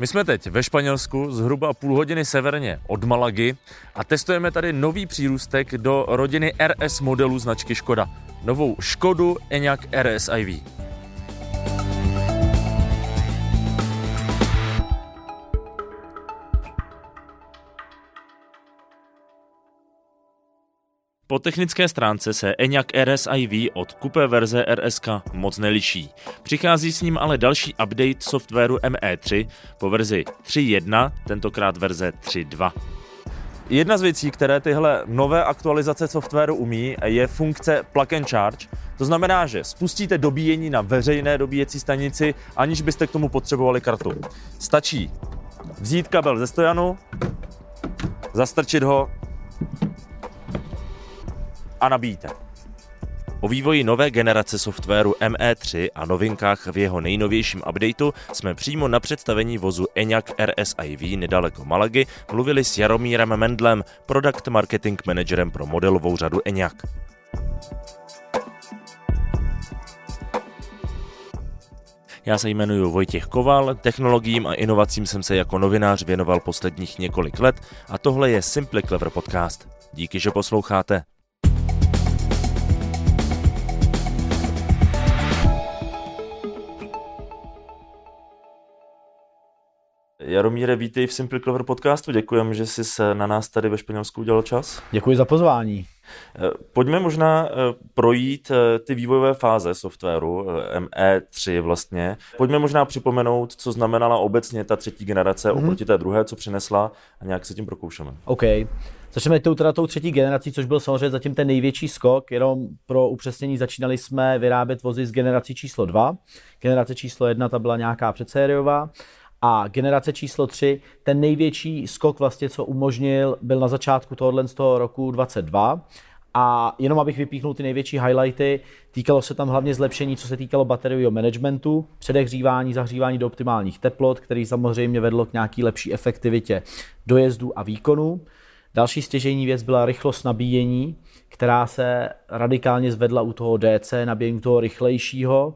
My jsme teď ve Španělsku, zhruba půl hodiny severně od Malagy a testujeme tady nový přírůstek do rodiny RS modelů značky Škoda. Novou Škodu Enyaq RS iV. Po technické stránce se Enyaq RS iV od kupé verze RSK moc neliší. Přichází s ním ale další update softwaru ME3 po verzi 3.1, tentokrát verze 3.2. Jedna z věcí, které tyhle nové aktualizace softwaru umí, je funkce plug and charge. To znamená, že spustíte dobíjení na veřejné dobíjecí stanici, aniž byste k tomu potřebovali kartu. Stačí vzít kabel ze stojanu, zastrčit ho a nabíjíte. O vývoji nové generace softwaru ME3 a novinkách v jeho nejnovějším updateu jsme přímo na představení vozu Enyaq RS iV nedaleko Malagy mluvili s Jaromírem Mendlem, product marketing managerem pro modelovou řadu Enyaq. Já se jmenuji Vojtěch Koval, technologiím a inovacím jsem se jako novinář věnoval posledních několik let a tohle je Simply Clever podcast. Díky, že posloucháte. Jaromíre, vítej v Simple Clover podcastu. Děkujeme, že jsi se na nás tady ve Španělsku udělal čas. Děkuji za pozvání. Eh, pojďme možná eh, projít eh, ty vývojové fáze softwaru ME3 vlastně. Pojďme možná připomenout, co znamenala obecně ta třetí generace mm-hmm. oproti té druhé, co přinesla a nějak se tím prokoušeme. OK. Začneme tou, teda tou třetí generací, což byl samozřejmě zatím ten největší skok, jenom pro upřesnění začínali jsme vyrábět vozy z generací číslo 2. Generace číslo 1 ta byla nějaká předsériová a generace číslo 3, ten největší skok vlastně, co umožnil, byl na začátku tohohle z toho roku 22. A jenom abych vypíchnul ty největší highlighty, týkalo se tam hlavně zlepšení, co se týkalo bateriového managementu, předehřívání, zahřívání do optimálních teplot, který samozřejmě vedlo k nějaký lepší efektivitě dojezdu a výkonu. Další stěžejní věc byla rychlost nabíjení, která se radikálně zvedla u toho DC, nabíjení toho rychlejšího.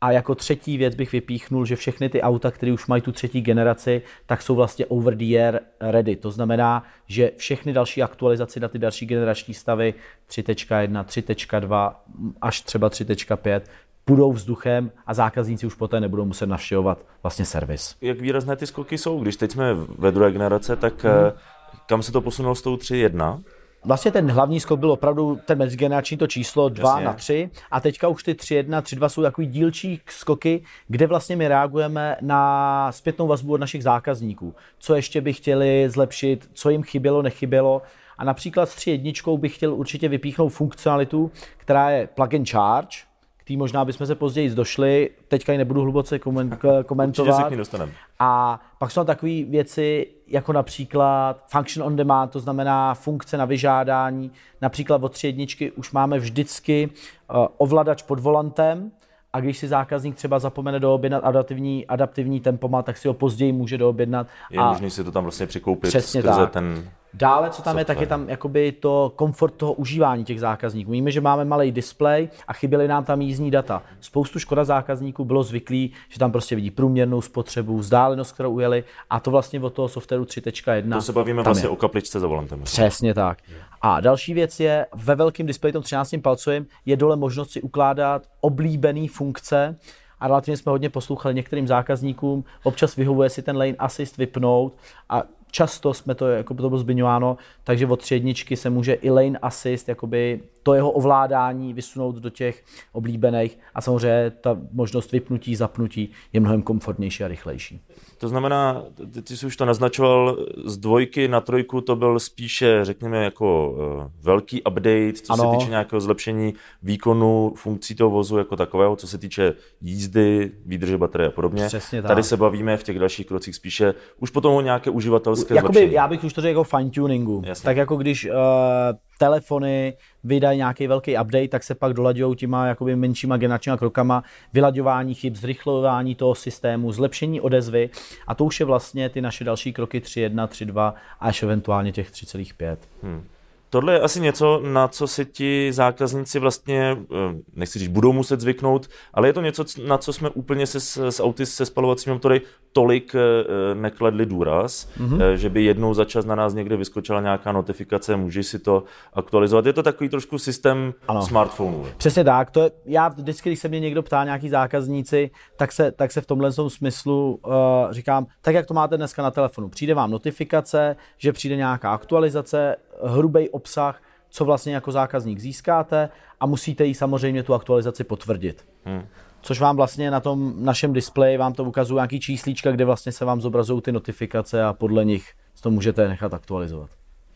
A jako třetí věc bych vypíchnul, že všechny ty auta, které už mají tu třetí generaci, tak jsou vlastně over the air ready. To znamená, že všechny další aktualizace na ty další generační stavy 3.1, 3.2 až třeba 3.5 budou vzduchem a zákazníci už poté nebudou muset navštěvovat vlastně servis. Jak výrazné ty skoky jsou? Když teď jsme ve druhé generace, tak hmm. kam se to posunulo s tou 3.1? Vlastně ten hlavní skok byl opravdu ten mezigenerační to číslo 2 Jasně. na 3 a teďka už ty 3, 1, 3, 2 jsou takový dílčí skoky, kde vlastně my reagujeme na zpětnou vazbu od našich zákazníků. Co ještě by chtěli zlepšit, co jim chybělo, nechybělo. A například s 3 jedničkou bych chtěl určitě vypíchnout funkcionalitu, která je plug and charge, tý možná bychom se později došli, teďka ji nebudu hluboce komentovat. A pak jsou takové věci, jako například function on demand, to znamená funkce na vyžádání. Například od tři jedničky už máme vždycky uh, ovladač pod volantem, a když si zákazník třeba zapomene doobjednat adaptivní, adaptivní tempomat, tak si ho později může doobjednat. Je a možné si to tam vlastně přikoupit Přesně skrze tak. ten Dále, co tam software. je, tak je tam jakoby to komfort toho užívání těch zákazníků. Víme, že máme malý displej a chyběly nám tam jízdní data. Spoustu Škoda zákazníků bylo zvyklý, že tam prostě vidí průměrnou spotřebu, vzdálenost, kterou ujeli a to vlastně od toho softwaru 3.1. To se bavíme vlastně je. o kapličce za volantem. Přesně tak. A další věc je, ve velkém displeji, tom 13. palcovým, je dole možnost si ukládat oblíbené funkce, a relativně jsme hodně poslouchali některým zákazníkům, občas vyhovuje si ten lane assist vypnout a často jsme to, jako to bylo zmiňováno, takže od tři se může i lane assist, jakoby to jeho ovládání vysunout do těch oblíbených a samozřejmě ta možnost vypnutí, zapnutí je mnohem komfortnější a rychlejší. To znamená, ty, jsi už to naznačoval, z dvojky na trojku to byl spíše, řekněme, jako uh, velký update, co ano. se týče nějakého zlepšení výkonu funkcí toho vozu jako takového, co se týče jízdy, výdrže baterie a podobně. Přesně tak. Tady se bavíme v těch dalších krocích spíše už potom o nějaké uživatelské Jakoby, zlepšení. Já bych už to řekl jako fine tuningu. Jasně. Tak jako když uh, telefony vydají nějaký velký update, tak se pak dolaďují těma jakoby menšíma generačníma krokama, vylaďování chyb, zrychlování toho systému, zlepšení odezvy a to už je vlastně ty naše další kroky 3.1, 3.2 a až eventuálně těch 3.5. Hmm. Tohle je asi něco, na co si ti zákazníci vlastně, eh, nechci říct, budou muset zvyknout, ale je to něco, na co jsme úplně se, s auty se spalovacími motory tolik eh, nekladli důraz, mm-hmm. že by jednou za čas na nás někde vyskočila nějaká notifikace, můžeš si to aktualizovat. Je to takový trošku systém ano. smartphonu. Přesně tak. To je, já vždycky, když se mě někdo ptá, nějaký zákazníci, tak se, tak se v tomhle smyslu uh, říkám, tak jak to máte dneska na telefonu. Přijde vám notifikace, že přijde nějaká aktualizace, hrubý obsah, co vlastně jako zákazník získáte a musíte jí samozřejmě tu aktualizaci potvrdit. Hmm. Což vám vlastně na tom našem displeji vám to ukazuje nějaký číslíčka, kde vlastně se vám zobrazují ty notifikace a podle nich to můžete nechat aktualizovat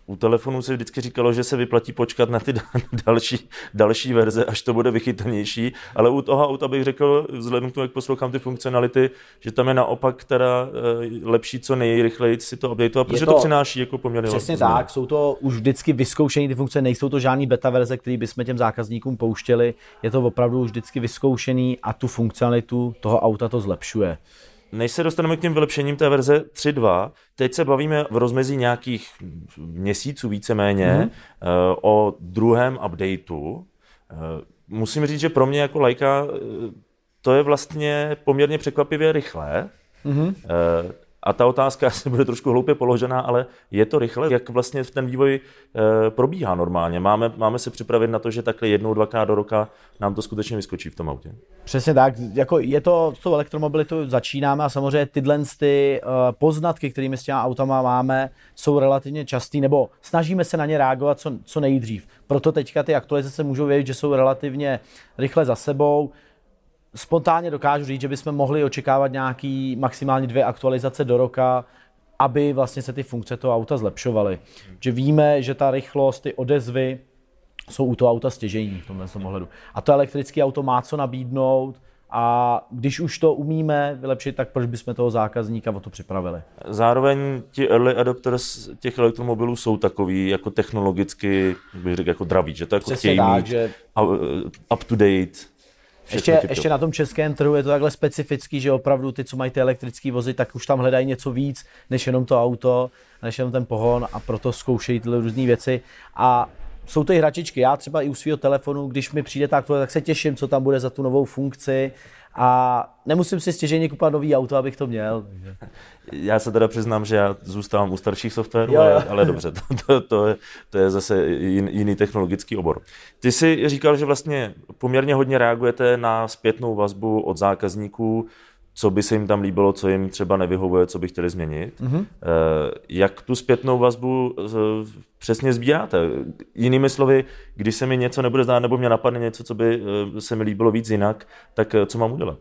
u telefonu se vždycky říkalo, že se vyplatí počkat na ty další, další verze, až to bude vychytanější, ale u toho auta bych řekl, vzhledem k tomu, jak poslouchám ty funkcionality, že tam je naopak teda eh, lepší co nejrychleji si to updateovat, protože to, to přináší jako poměrně Přesně tak, tak, jsou to už vždycky vyzkoušené ty funkce, nejsou to žádný beta verze, který bychom těm zákazníkům pouštěli, je to opravdu už vždycky vyzkoušený a tu funkcionalitu toho auta to zlepšuje. Než se dostaneme k těm vylepšením té verze 3.2, teď se bavíme v rozmezí nějakých měsíců víceméně mm-hmm. o druhém updateu. Eh, musím říct, že pro mě jako lajka eh, to je vlastně poměrně překvapivě rychlé. Mm-hmm. A ta otázka asi bude trošku hloupě položená, ale je to rychle? Jak vlastně ten vývoj e, probíhá normálně? Máme, máme se připravit na to, že takhle jednou, dvakrát do roka nám to skutečně vyskočí v tom autě? Přesně tak. Jako je to, s tou elektromobilitou začínáme a samozřejmě tyhle ty uh, poznatky, kterými s těma autama máme, jsou relativně častý, nebo snažíme se na ně reagovat co, co nejdřív. Proto teďka ty aktualizace můžou vědět, že jsou relativně rychle za sebou spontánně dokážu říct, že bychom mohli očekávat nějaký maximálně dvě aktualizace do roka, aby vlastně se ty funkce toho auta zlepšovaly. Že víme, že ta rychlost, ty odezvy jsou u toho auta stěžejní v tomhle ohledu. A to elektrické auto má co nabídnout, a když už to umíme vylepšit, tak proč bychom toho zákazníka o to připravili? Zároveň ti early adopters těch elektromobilů jsou takový jako technologicky, bych řekl, jako draví, že to jako Přesně chtějí tak, mít že... up to date, ještě, ještě na tom českém trhu je to takhle specifický, že opravdu ty, co mají ty elektrické vozy, tak už tam hledají něco víc, než jenom to auto, než jenom ten pohon a proto zkoušejí tyhle různé věci. A jsou to i hračičky. Já třeba i u svého telefonu, když mi přijde tak, tak se těším, co tam bude za tu novou funkci a nemusím si stěžejně kupovat nový auto, abych to měl. Já se teda přiznám, že já zůstávám u starších softwarů, ale, ale dobře, to, to, to, je, to je zase jin, jiný technologický obor. Ty jsi říkal, že vlastně poměrně hodně reagujete na zpětnou vazbu od zákazníků, co by se jim tam líbilo, co jim třeba nevyhovuje, co by chtěli změnit. Mm-hmm. Jak tu zpětnou vazbu eh, přesně sbíráte? Jinými slovy, když se mi něco nebude zdát, nebo mě napadne něco, co by eh, se mi líbilo víc jinak, tak co mám udělat?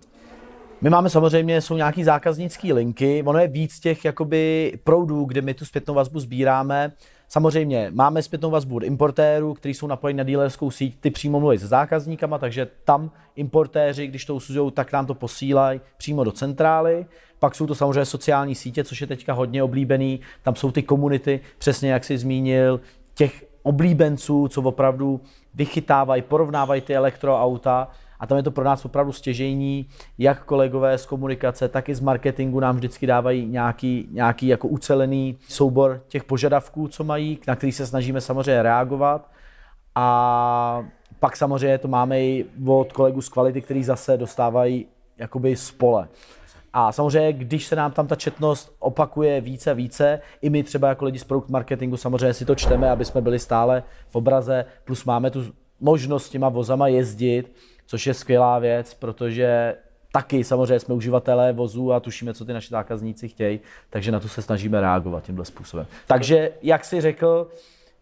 My máme samozřejmě, jsou nějaký zákaznické linky, ono je víc těch jakoby proudů, kde my tu zpětnou vazbu sbíráme. Samozřejmě máme zpětnou vazbu od importérů, kteří jsou napojeni na dílerskou síť, ty přímo mluví s zákazníkama, takže tam importéři, když to usuzují, tak nám to posílají přímo do centrály. Pak jsou to samozřejmě sociální sítě, což je teďka hodně oblíbený. Tam jsou ty komunity, přesně jak jsi zmínil, těch oblíbenců, co opravdu vychytávají, porovnávají ty elektroauta a tam je to pro nás opravdu stěžejní, jak kolegové z komunikace, tak i z marketingu nám vždycky dávají nějaký, nějaký jako ucelený soubor těch požadavků, co mají, na který se snažíme samozřejmě reagovat. A pak samozřejmě to máme i od kolegů z kvality, který zase dostávají jakoby spole. A samozřejmě, když se nám tam ta četnost opakuje více a více, i my třeba jako lidi z produkt marketingu samozřejmě si to čteme, aby jsme byli stále v obraze, plus máme tu možnost s těma vozama jezdit, což je skvělá věc, protože taky samozřejmě jsme uživatelé vozů a tušíme, co ty naši zákazníci chtějí, takže na to se snažíme reagovat tímhle způsobem. Takže, jak si řekl,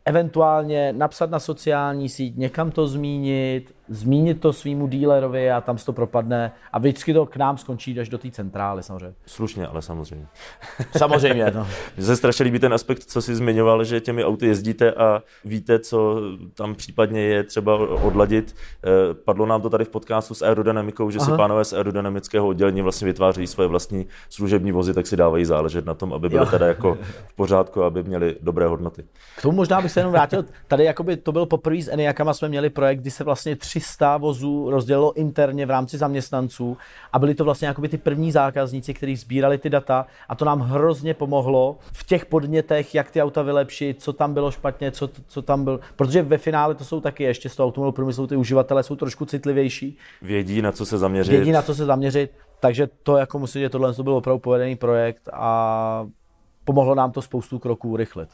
eventuálně napsat na sociální síť, někam to zmínit, zmínit to svýmu dílerovi a tam se to propadne a vždycky to k nám skončí až do té centrály samozřejmě. Slušně, ale samozřejmě. Samozřejmě. No. Mně se strašně líbí ten aspekt, co jsi zmiňoval, že těmi auty jezdíte a víte, co tam případně je třeba odladit. Eh, padlo nám to tady v podcastu s aerodynamikou, že Aha. si pánové z aerodynamického oddělení vlastně vytvářejí svoje vlastní služební vozy, tak si dávají záležet na tom, aby byly teda jako v pořádku, aby měli dobré hodnoty. K tomu možná bych se jenom vrátil. Tady jakoby to byl poprvé s Eniakama jsme měli projekt, kdy se vlastně tři 300 vozů rozdělilo interně v rámci zaměstnanců a byli to vlastně jakoby ty první zákazníci, kteří sbírali ty data a to nám hrozně pomohlo v těch podnětech, jak ty auta vylepšit, co tam bylo špatně, co, co tam byl, protože ve finále to jsou taky ještě z toho automobilového průmyslu, ty uživatelé jsou trošku citlivější. Vědí, na co se zaměřit. Vědí, na co se zaměřit, takže to jako musím, že tohle byl opravdu povedený projekt a pomohlo nám to spoustu kroků rychlit.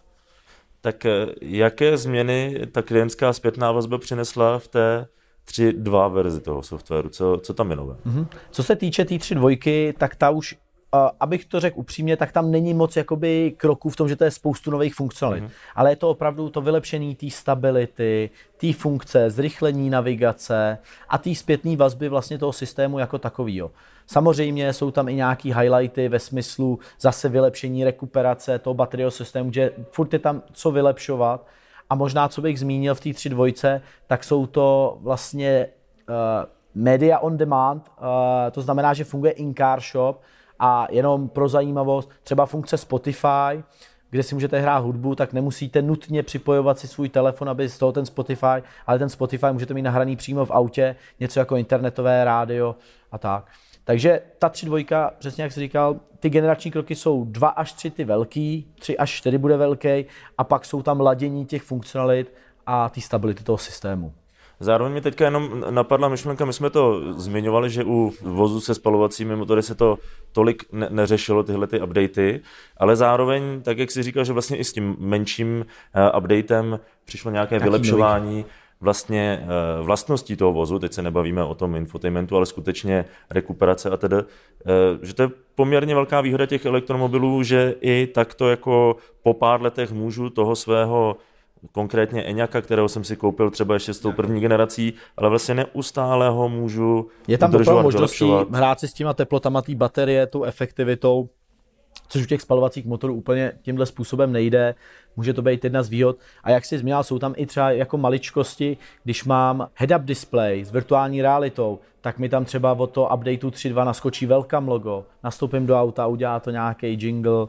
Tak eh, jaké změny ta klientská zpětná vazba přinesla v té 3.2 verzi toho softwaru? Co, co tam je nové? Mm-hmm. Co se týče té tý 3.2, tak ta už abych to řekl upřímně, tak tam není moc jakoby kroků v tom, že to je spoustu nových funkcionalit. Mm-hmm. Ale je to opravdu to vylepšení té stability, té funkce, zrychlení navigace a té zpětné vazby vlastně toho systému jako takového. Samozřejmě jsou tam i nějaký highlighty ve smyslu zase vylepšení rekuperace toho bateriového systému, že furt je tam co vylepšovat. A možná, co bych zmínil v té tři dvojce, tak jsou to vlastně uh, media on demand, uh, to znamená, že funguje in-car shop, a jenom pro zajímavost, třeba funkce Spotify, kde si můžete hrát hudbu, tak nemusíte nutně připojovat si svůj telefon, aby z toho ten Spotify, ale ten Spotify můžete mít nahraný přímo v autě, něco jako internetové rádio a tak. Takže ta tři dvojka, přesně jak jsi říkal, ty generační kroky jsou dva až tři ty velký, tři až čtyři bude velký a pak jsou tam ladění těch funkcionalit a ty stability toho systému. Zároveň mi teďka jenom napadla myšlenka, my jsme to zmiňovali, že u vozu se spalovacími motory se to tolik ne- neřešilo, tyhle ty updaty, ale zároveň, tak jak si říkal, že vlastně i s tím menším uh, updatem přišlo nějaké Jaký vylepšování nový? Vlastně uh, vlastností toho vozu, teď se nebavíme o tom infotainmentu, ale skutečně rekuperace a tedy, uh, že to je poměrně velká výhoda těch elektromobilů, že i takto jako po pár letech můžu toho svého konkrétně Eňaka, kterého jsem si koupil třeba ještě s tou první generací, ale vlastně neustále ho můžu Je tam opravdu možností hrát si s těma teplotama té baterie, tou efektivitou, což u těch spalovacích motorů úplně tímhle způsobem nejde. Může to být jedna z výhod. A jak si zmínil, jsou tam i třeba jako maličkosti, když mám head-up display s virtuální realitou, tak mi tam třeba od toho updateu 3.2 naskočí welcome logo, nastoupím do auta, udělá to nějaký jingle,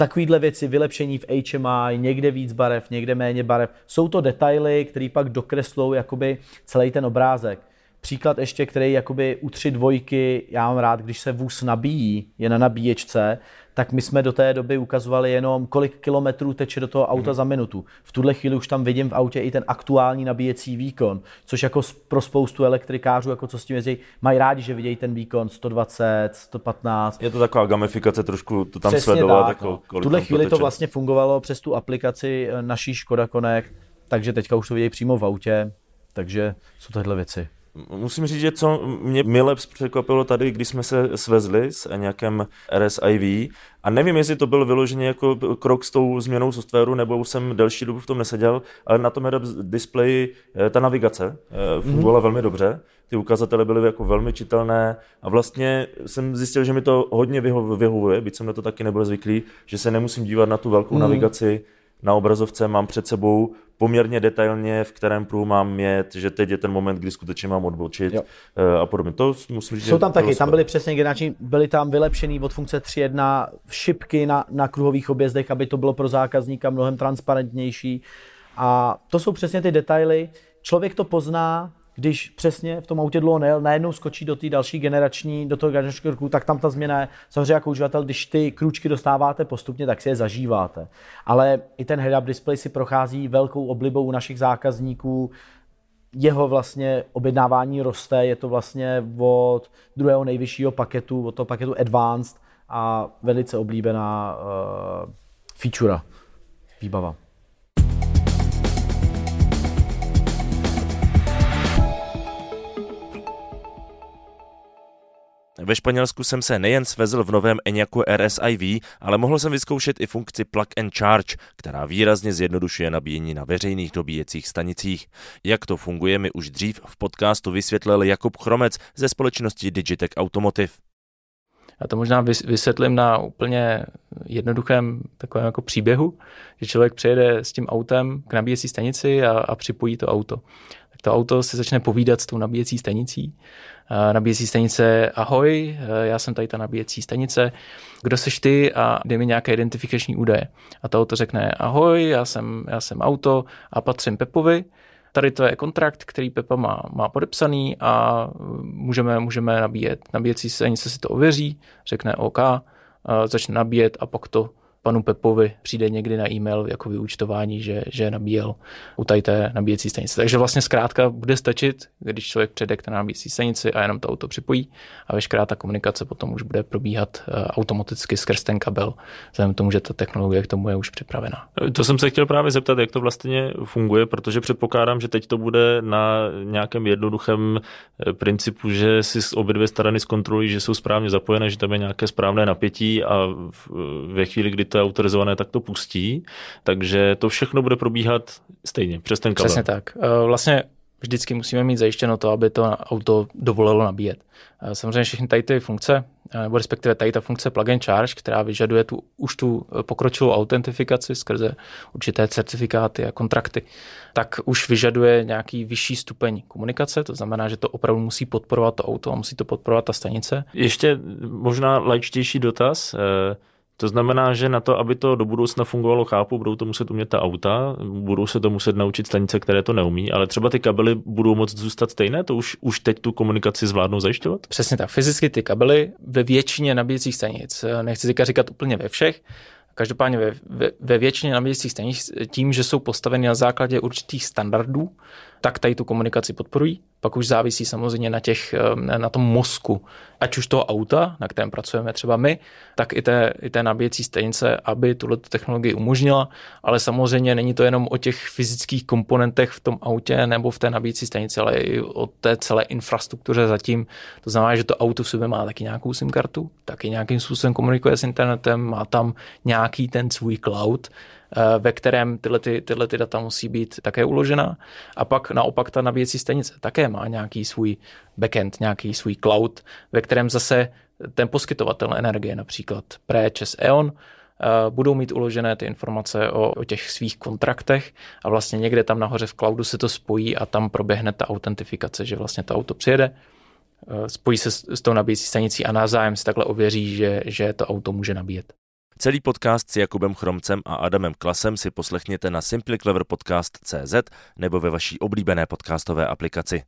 Takovýhle věci, vylepšení v HMI, někde víc barev, někde méně barev, jsou to detaily, které pak dokreslou jakoby celý ten obrázek. Příklad ještě, který jakoby u tři dvojky, já mám rád, když se vůz nabíjí, je na nabíječce, tak my jsme do té doby ukazovali jenom, kolik kilometrů teče do toho auta mm. za minutu. V tuhle chvíli už tam vidím v autě i ten aktuální nabíjecí výkon, což jako pro spoustu elektrikářů, jako co s tím jezdí, mají rádi, že vidějí ten výkon 120, 115. Je to taková gamifikace, trošku to tam Přesně sledovat. Tak, jako, v tuhle chvíli to, to vlastně fungovalo přes tu aplikaci eh, naší Škoda Connect, takže teďka už to vidějí přímo v autě, takže jsou tohle věci. Musím říct, že co mě mile překvapilo tady, když jsme se svezli s nějakým RSIV a nevím, jestli to byl vyloženě jako krok s tou změnou softwaru, nebo už jsem delší dobu v tom neseděl, ale na tom displeji eh, ta navigace eh, fungovala mm-hmm. velmi dobře, ty ukazatele byly jako velmi čitelné a vlastně jsem zjistil, že mi to hodně vyhovuje, byť jsem na to taky nebyl zvyklý, že se nemusím dívat na tu velkou mm-hmm. navigaci, na obrazovce mám před sebou poměrně detailně, v kterém pruhu mám jet, že teď je ten moment, kdy skutečně mám odbočit jo. Eh, a podobně. To musím říct, Jsou tam taky, tam byly přesně generační, byly tam vylepšený od funkce 3.1 šipky na, na kruhových objezdech, aby to bylo pro zákazníka mnohem transparentnější. A to jsou přesně ty detaily. Člověk to pozná, když přesně v tom autě dlouho nejel, najednou skočí do té další generační, do toho generačního roku, tak tam ta změna je samozřejmě jako uživatel, když ty krůčky dostáváte postupně, tak si je zažíváte. Ale i ten head-up display si prochází velkou oblibou u našich zákazníků, jeho vlastně objednávání roste, je to vlastně od druhého nejvyššího paketu, od toho paketu Advanced a velice oblíbená uh, feature, výbava. Ve Španělsku jsem se nejen svezl v novém Enyaqu RSIV, ale mohl jsem vyzkoušet i funkci Plug and Charge, která výrazně zjednodušuje nabíjení na veřejných dobíjecích stanicích. Jak to funguje, mi už dřív v podcastu vysvětlil Jakub Chromec ze společnosti Digitech Automotive. Já to možná vysvětlím na úplně jednoduchém takovém jako příběhu, že člověk přijede s tím autem k nabíjecí stanici a, a připojí to auto. To auto se začne povídat s tou nabíjecí stanicí nabíjecí stanice ahoj, já jsem tady ta nabíjecí stanice, kdo seš ty a dej mi nějaké identifikační údaje. A to auto řekne ahoj, já jsem, já jsem auto a patřím Pepovi, tady to je kontrakt, který Pepa má, má podepsaný a můžeme, můžeme nabíjet. Nabíjecí stanice si to ověří, řekne OK, začne nabíjet a pak to panu Pepovi přijde někdy na e-mail jako vyúčtování, že, že nabíjel u tady té nabíjecí stanice. Takže vlastně zkrátka bude stačit, když člověk přijde k té nabíjecí stanici a jenom to auto připojí a veškerá ta komunikace potom už bude probíhat eh, automaticky skrz ten kabel, vzhledem k tomu, že ta technologie k tomu je už připravená. To jsem se chtěl právě zeptat, jak to vlastně funguje, protože předpokládám, že teď to bude na nějakém jednoduchém eh, principu, že si obě dvě strany zkontrolují, že jsou správně zapojené, že tam je nějaké správné napětí a ve chvíli, kdy to je autorizované, tak to pustí. Takže to všechno bude probíhat stejně přes ten kabel. Přesně tak. Eh, vlastně vždycky musíme mít zajištěno to, aby to auto dovolilo nabíjet. Eh, samozřejmě všechny tady ty funkce, eh, nebo respektive tady ta funkce plug and charge, která vyžaduje tu, už tu pokročilou autentifikaci skrze určité certifikáty a kontrakty, tak už vyžaduje nějaký vyšší stupeň komunikace, to znamená, že to opravdu musí podporovat to auto a musí to podporovat ta stanice. Ještě možná lajčtější dotaz. To znamená, že na to, aby to do budoucna fungovalo, chápu, budou to muset umět ta auta, budou se to muset naučit stanice, které to neumí, ale třeba ty kabely budou moct zůstat stejné, to už, už teď tu komunikaci zvládnou zajišťovat? Přesně tak. Fyzicky ty kabely ve většině nabíjecích stanic, nechci teďka říkat úplně ve všech, Každopádně ve, ve, ve většině nabíjecích stanic tím, že jsou postaveny na základě určitých standardů, tak tady tu komunikaci podporují. Pak už závisí samozřejmě na, těch, na tom mozku, ať už toho auta, na kterém pracujeme třeba my, tak i té, i té nabíjecí stanice, aby tuto technologii umožnila, ale samozřejmě není to jenom o těch fyzických komponentech v tom autě nebo v té nabíjecí stanici, ale i o té celé infrastruktuře zatím. To znamená, že to auto v sobě má taky nějakou SIM kartu, taky nějakým způsobem komunikuje s internetem, má tam nějaký ten svůj cloud, Eh, ve kterém tyhle, ty, tyhle ty data musí být také uložena. A pak naopak ta nabíjecí stanice také má nějaký svůj backend, nějaký svůj cloud, ve kterém zase ten poskytovatel energie, například Pre, Čes, E.ON, eh, budou mít uložené ty informace o, o těch svých kontraktech a vlastně někde tam nahoře v cloudu se to spojí a tam proběhne ta autentifikace, že vlastně to auto přijede, eh, spojí se s, s tou nabíjecí stanicí a navzájem si takhle ověří, že, že to auto může nabíjet. Celý podcast s Jakubem Chromcem a Adamem Klasem si poslechněte na simplycleverpodcast.cz nebo ve vaší oblíbené podcastové aplikaci.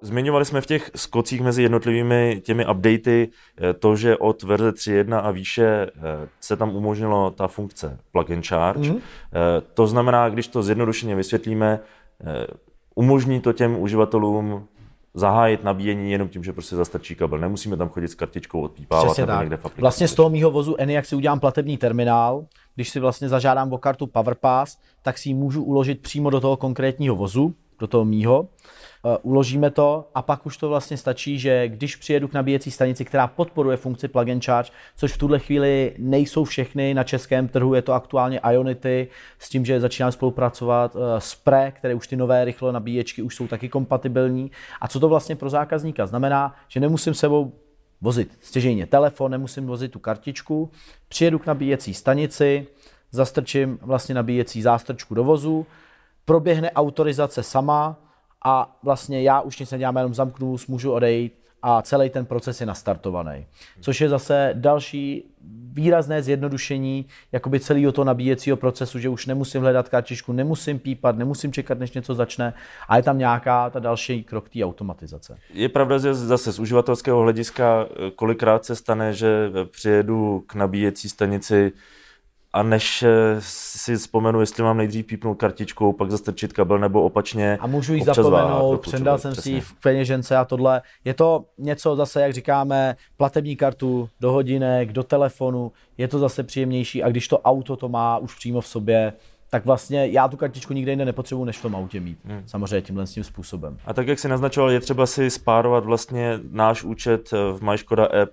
Zmiňovali jsme v těch skocích mezi jednotlivými těmi updaty eh, to, že od verze 3.1 a výše eh, se tam umožnilo ta funkce plug and charge. Mm. To znamená, když to zjednodušeně vysvětlíme, umožní to těm uživatelům zahájit nabíjení jenom tím, že prostě zastrčí kabel. Nemusíme tam chodit s kartičkou odpípávat Přesně nebo tak. někde v aplikaci. Vlastně z toho mýho vozu jak si udělám platební terminál, když si vlastně zažádám o kartu PowerPass, tak si ji můžu uložit přímo do toho konkrétního vozu, do toho mýho. Eh, uložíme to a pak už to vlastně stačí, že když přijedu k nabíjecí stanici, která podporuje funkci plug and charge, což v tuhle chvíli nejsou všechny na českém trhu, je to aktuálně Ionity, s tím, že začínám spolupracovat eh, s Pre, které už ty nové rychle nabíječky už jsou taky kompatibilní. A co to vlastně pro zákazníka znamená, že nemusím sebou vozit stěžejně telefon, nemusím vozit tu kartičku, přijedu k nabíjecí stanici, zastrčím vlastně nabíjecí zástrčku do vozu, proběhne autorizace sama, a vlastně já už nic nedělám, jenom zamknu, můžu odejít a celý ten proces je nastartovaný. Což je zase další výrazné zjednodušení jakoby celého toho nabíjecího procesu, že už nemusím hledat kartičku, nemusím pípat, nemusím čekat, než něco začne a je tam nějaká ta další krok té automatizace. Je pravda, že zase z uživatelského hlediska kolikrát se stane, že přijedu k nabíjecí stanici a než eh, si vzpomenu, jestli mám nejdřív pípnout kartičkou, pak zastrčit kabel nebo opačně. A můžu ji zapomenout, přendal jsem si ji v peněžence a tohle. Je to něco zase, jak říkáme, platební kartu do hodinek, do telefonu, je to zase příjemnější a když to auto to má už přímo v sobě, tak vlastně já tu kartičku nikde jinde nepotřebuji, než v tom autě mít. Hmm. Samozřejmě tímhle s tím způsobem. A tak, jak jsi naznačoval, je třeba si spárovat vlastně náš účet v MySkoda app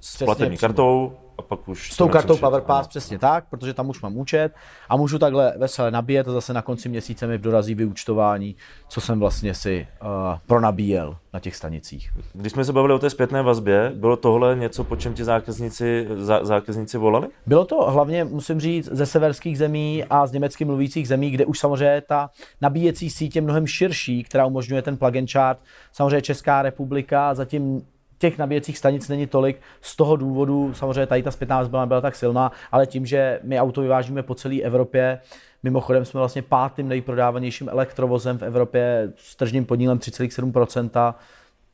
s platební kartou, a pak už... S tou kartou PowerPass přesně tak, protože tam už mám účet a můžu takhle veselé nabíjet a zase na konci měsíce mi dorazí vyúčtování, co jsem vlastně si uh, pronabíjel na těch stanicích. Když jsme se bavili o té zpětné vazbě, bylo tohle něco, po čem ti zákazníci, zá, zákazníci volali? Bylo to hlavně, musím říct, ze severských zemí a z německy mluvících zemí, kde už samozřejmě ta nabíjecí síť je mnohem širší, která umožňuje ten plug and chart. Samozřejmě Česká republika zatím těch nabíjecích stanic není tolik. Z toho důvodu samozřejmě tady ta zpětná vazba byla tak silná, ale tím, že my auto vyvážíme po celé Evropě, Mimochodem jsme vlastně pátým nejprodávanějším elektrovozem v Evropě s tržním podílem 3,7%,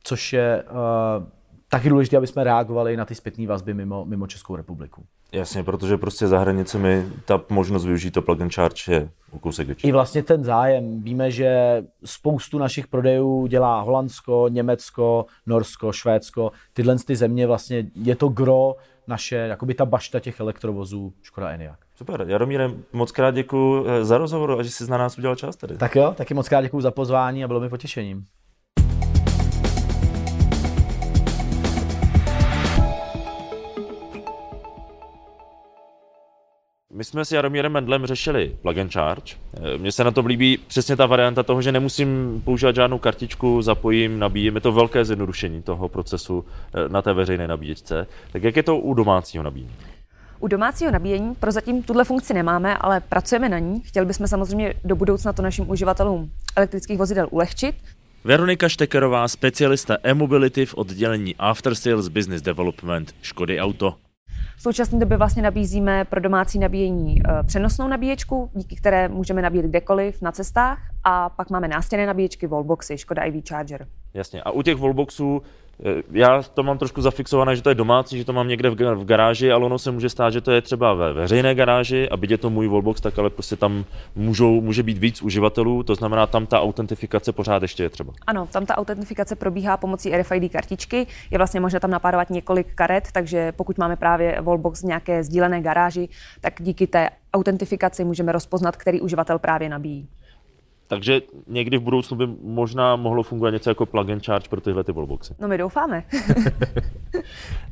což je uh, taky důležité, aby jsme reagovali na ty zpětné vazby mimo, mimo Českou republiku. Jasně, protože prostě za hranicemi ta možnost využít to plug and charge je o kousek větší. I vlastně ten zájem. Víme, že spoustu našich prodejů dělá Holandsko, Německo, Norsko, Švédsko. Tyhle ty země vlastně je to gro naše, jakoby ta bašta těch elektrovozů Škoda Enyaq. Super, Jaromíre, moc krát děkuji eh, za rozhovor a že jsi na nás udělal čas tady. Tak jo, taky moc krát děkuji za pozvání a bylo mi potěšením. My jsme s Jaromírem Mendlem řešili plug and charge. Eh, mně se na to líbí přesně ta varianta toho, že nemusím používat žádnou kartičku, zapojím, nabíjím. Je to velké zjednodušení toho procesu eh, na té veřejné nabíječce. Tak jak je to u domácího nabíjení? U domácího nabíjení prozatím tuhle funkci nemáme, ale pracujeme na ní. Chtěli bychom samozřejmě do budoucna to našim uživatelům elektrických vozidel ulehčit. Veronika Štekerová, specialista e-mobility v oddělení After Sales Business Development Škody Auto. V současné době vlastně nabízíme pro domácí nabíjení eh, přenosnou nabíječku, díky které můžeme nabíjet kdekoliv na cestách a pak máme nástěnné nabíječky Wallboxy, Škoda IV Charger. Jasně. A u těch Wallboxů já to mám trošku zafixované, že to je domácí, že to mám někde v garáži, ale ono se může stát, že to je třeba ve veřejné garáži a byť je to můj wallbox, tak ale prostě tam můžou, může být víc uživatelů, to znamená, tam ta autentifikace pořád ještě je třeba. Ano, tam ta autentifikace probíhá pomocí RFID kartičky, je vlastně možné tam napárovat několik karet, takže pokud máme právě wallbox v nějaké sdílené garáži, tak díky té autentifikaci můžeme rozpoznat, který uživatel právě nabíjí. Takže někdy v budoucnu by možná mohlo fungovat něco jako plug and charge pro tyhle ty wallboxy. No my doufáme.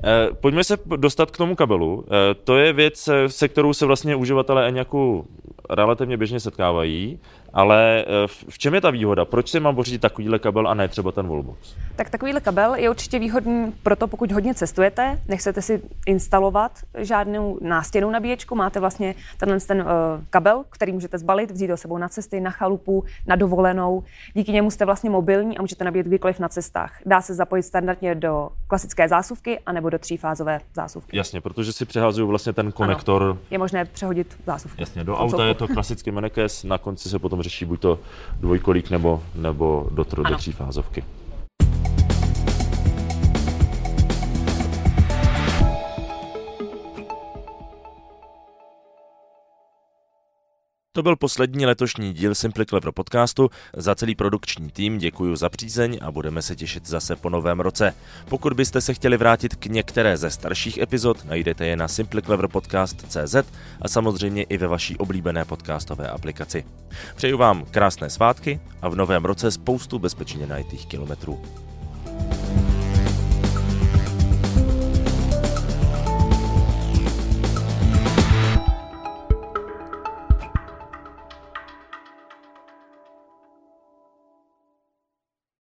Eh, pojďme se dostat k tomu kabelu. Eh, to je věc, eh, se kterou se vlastně uživatelé Eňaku relativně běžně setkávají. Ale eh, v čem je ta výhoda? Proč si mám pořídit takovýhle kabel a ne třeba ten Wallbox? Tak takovýhle kabel je určitě výhodný proto, pokud hodně cestujete, nechcete si instalovat žádnou nástěnou nabíječku, máte vlastně tenhle ten uh, kabel, který můžete zbalit, vzít do sebou na cesty, na chalupu, na dovolenou. Díky němu jste vlastně mobilní a můžete nabíjet kdykoliv na cestách. Dá se zapojit standardně do klasické zásuvky anebo do třífázové zásuvky. Jasně, protože si přehazuju vlastně ten konektor. Ano, je možné přehodit zásuvku. Jasně, do auta je to klasický menekes, na konci se potom řeší buď to dvojkolík nebo, nebo do, do, do třífázovky. To byl poslední letošní díl Simply Clever podcastu. Za celý produkční tým děkuji za přízeň a budeme se těšit zase po novém roce. Pokud byste se chtěli vrátit k některé ze starších epizod, najdete je na simplycleverpodcast.cz a samozřejmě i ve vaší oblíbené podcastové aplikaci. Přeju vám krásné svátky a v novém roce spoustu bezpečně najitých kilometrů.